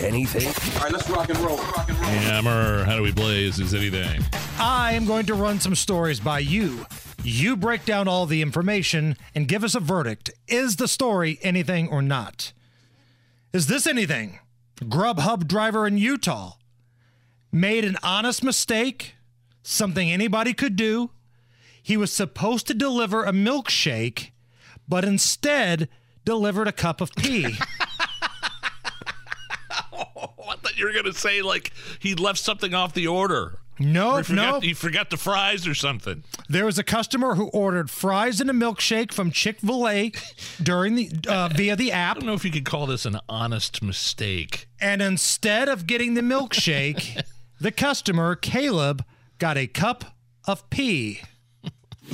Anything? All right, let's rock and roll. Rock and roll. Hammer, how do we blaze? Is anything? I am going to run some stories by you. You break down all the information and give us a verdict. Is the story anything or not? Is this anything? Grubhub driver in Utah made an honest mistake, something anybody could do. He was supposed to deliver a milkshake, but instead delivered a cup of pee. I thought you were going to say, like, he left something off the order. No, he forgot, no. he forgot the fries or something. There was a customer who ordered fries and a milkshake from Chick Fil A during the uh, via the app. I don't know if you could call this an honest mistake. and instead of getting the milkshake, the customer Caleb got a cup of pee.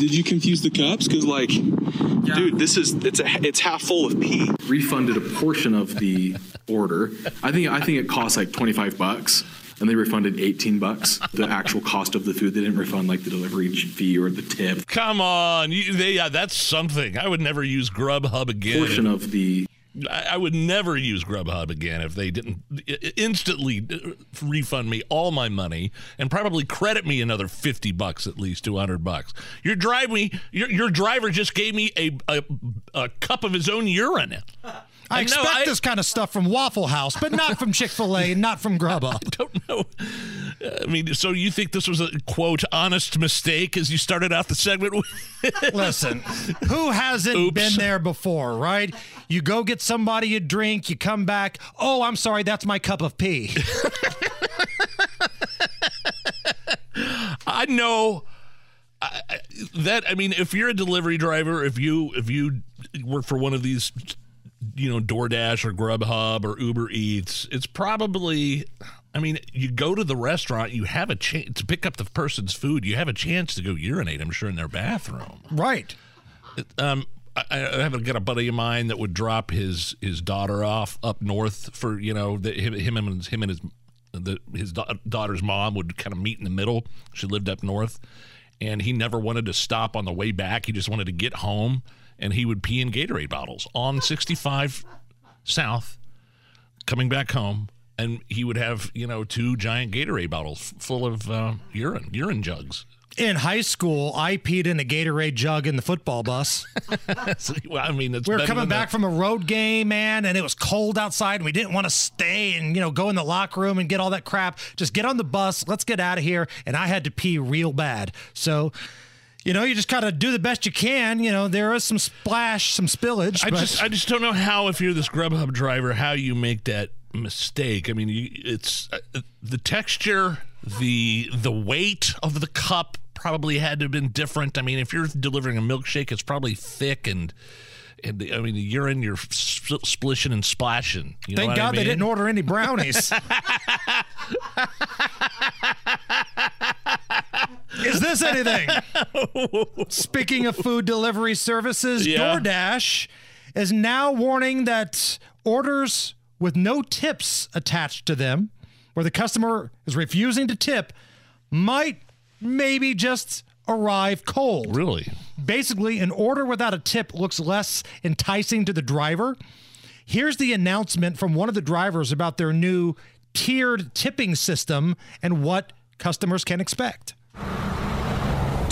Did you confuse the cups? Because like, dude, this is it's a it's half full of pee. refunded a portion of the order. I think I think it cost like 25 bucks and they refunded 18 bucks. The actual cost of the food they didn't refund like the delivery fee or the tip. Come on. You, they, yeah, that's something. I would never use Grubhub again. Portion of the I, would never use Grubhub again if they didn't instantly uh, refund me all my money and probably credit me another 50 bucks at least 200 bucks. Your drive me your, your driver just gave me a, a a cup of his own urine. I And no, expect I- this kind of stuff from Waffle House, but not from Chick Fil A, and not from Grubhub. I don't know. I mean, so you think this was a quote honest mistake as you started out the segment? with? Listen, who hasn't Oops. been there before, right? You go get somebody a drink, you come back. Oh, I'm sorry, that's my cup of pee. I know I- that. I mean, if you're a delivery driver, if you if you work for one of these, you know, DoorDash or Grubhub or Uber Eats, it's probably. I mean, you go to the restaurant, you have a chance to pick up the person's food. You have a chance to go urinate. I'm sure in their bathroom. right. Um, I, I have got a buddy of mine that would drop his his daughter off up north for you know the, him, him and him and his the, his da- daughter's mom would kind of meet in the middle. She lived up north, and he never wanted to stop on the way back. He just wanted to get home, and he would pee in Gatorade bottles on 65 South, coming back home. And he would have, you know, two giant Gatorade bottles full of uh, urine, urine jugs. In high school, I peed in a Gatorade jug in the football bus. So, well, I mean, it's We were coming back the- from a road game, man, and it was cold outside, and we didn't want to stay and you know go in the locker room and get all that crap. Just get on the bus, let's get out of here. And I had to pee real bad, so you know you just gotta do the best you can. You know there is some splash, some spillage. I but just I just don't know how if you're this Grubhub driver how you make that mistake. I mean, you, it's uh, the texture, the the weight of the cup probably had to have been different. I mean, if you're delivering a milkshake, it's probably thick and. And the, I mean, the urine, you're sp- splishing and splashing. You know thank what God I they didn't order any brownies. Anything? Speaking of food delivery services, Yeah. DoorDash is now warning that orders with no tips attached to them, where the customer is refusing to tip, might maybe just arrive cold. Really? Basically, an order without a tip looks less enticing to the driver. Here's the announcement from one of the drivers about their new tiered tipping system and what customers can expect.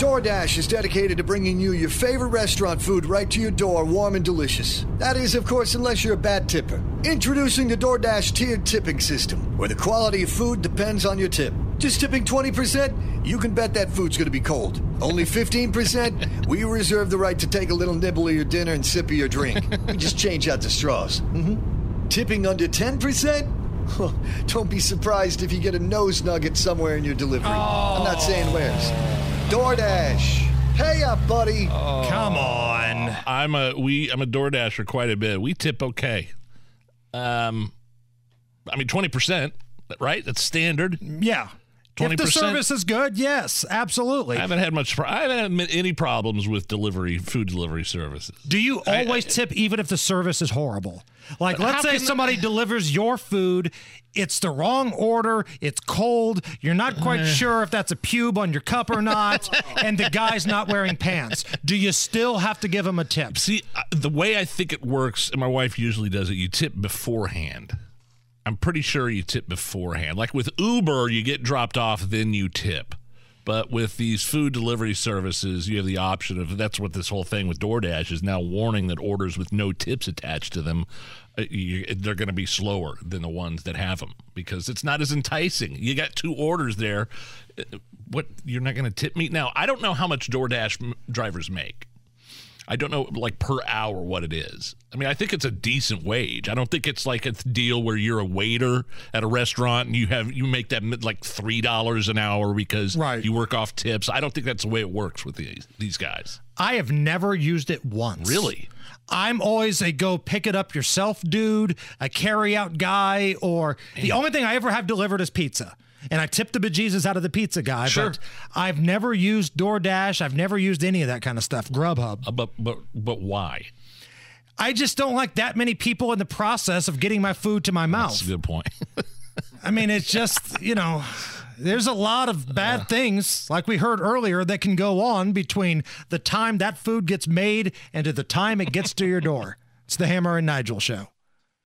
DoorDash is dedicated to bringing you your favorite restaurant food right to your door, warm and delicious. That is, of course, unless you're a bad tipper. Introducing the DoorDash tiered tipping system, where the quality of food depends on your tip. Just tipping 20%, you can bet that food's going to be cold. Only 15%, we reserve the right to take a little nibble of your dinner and sip of your drink. We just change out the straws. Mm-hmm. Tipping under 10%? Don't be surprised if you get a nose nugget somewhere in your delivery. I'm not saying where's. DoorDash. Hey up, buddy. Come on. I'm a we I'm a DoorDasher quite a bit. We tip okay. Um, I mean twenty percent. right? That's standard. Yeah. If the service is good, yes, absolutely. I haven't had much. I haven't had any problems with delivery, food delivery services. Do you always tip even if the service is horrible? Like, let's say somebody delivers your food, it's the wrong order, it's cold, you're not quite sure if that's a pube on your cup or not, and the guy's not wearing pants. Do you still have to give him a tip? See, uh, the way I think it works, and my wife usually does it, you tip beforehand. I'm pretty sure you tip beforehand. Like with Uber, you get dropped off, then you tip. But with these food delivery services, you have the option of that's what this whole thing with DoorDash is now warning that orders with no tips attached to them, uh, you, they're going to be slower than the ones that have them because it's not as enticing. You got two orders there. Uh, What you're not going to tip me now? I don't know how much DoorDash drivers make. I don't know, like per hour, what it is. I mean, I think it's a decent wage. I don't think it's like a deal where you're a waiter at a restaurant and you have you make that like three dollars an hour because Right. you work off tips. I don't think that's the way it works with these these guys. I have never used it once. Really? I'm always a go pick it up yourself dude, a carry out guy, or the only thing I ever have delivered is pizza. And I tipped the bejesus out of the pizza guy. Sure. But I've never used DoorDash. I've never used any of that kind of stuff. Grubhub. Uh, but but but why? I just don't like that many people in the process of getting my food to my That's mouth. a good point. I mean, it's just, you know, there's a lot of bad things, like we heard earlier, that can go on between the time that food gets made and to the time it gets to your door. It's the Hammer and Nigel show.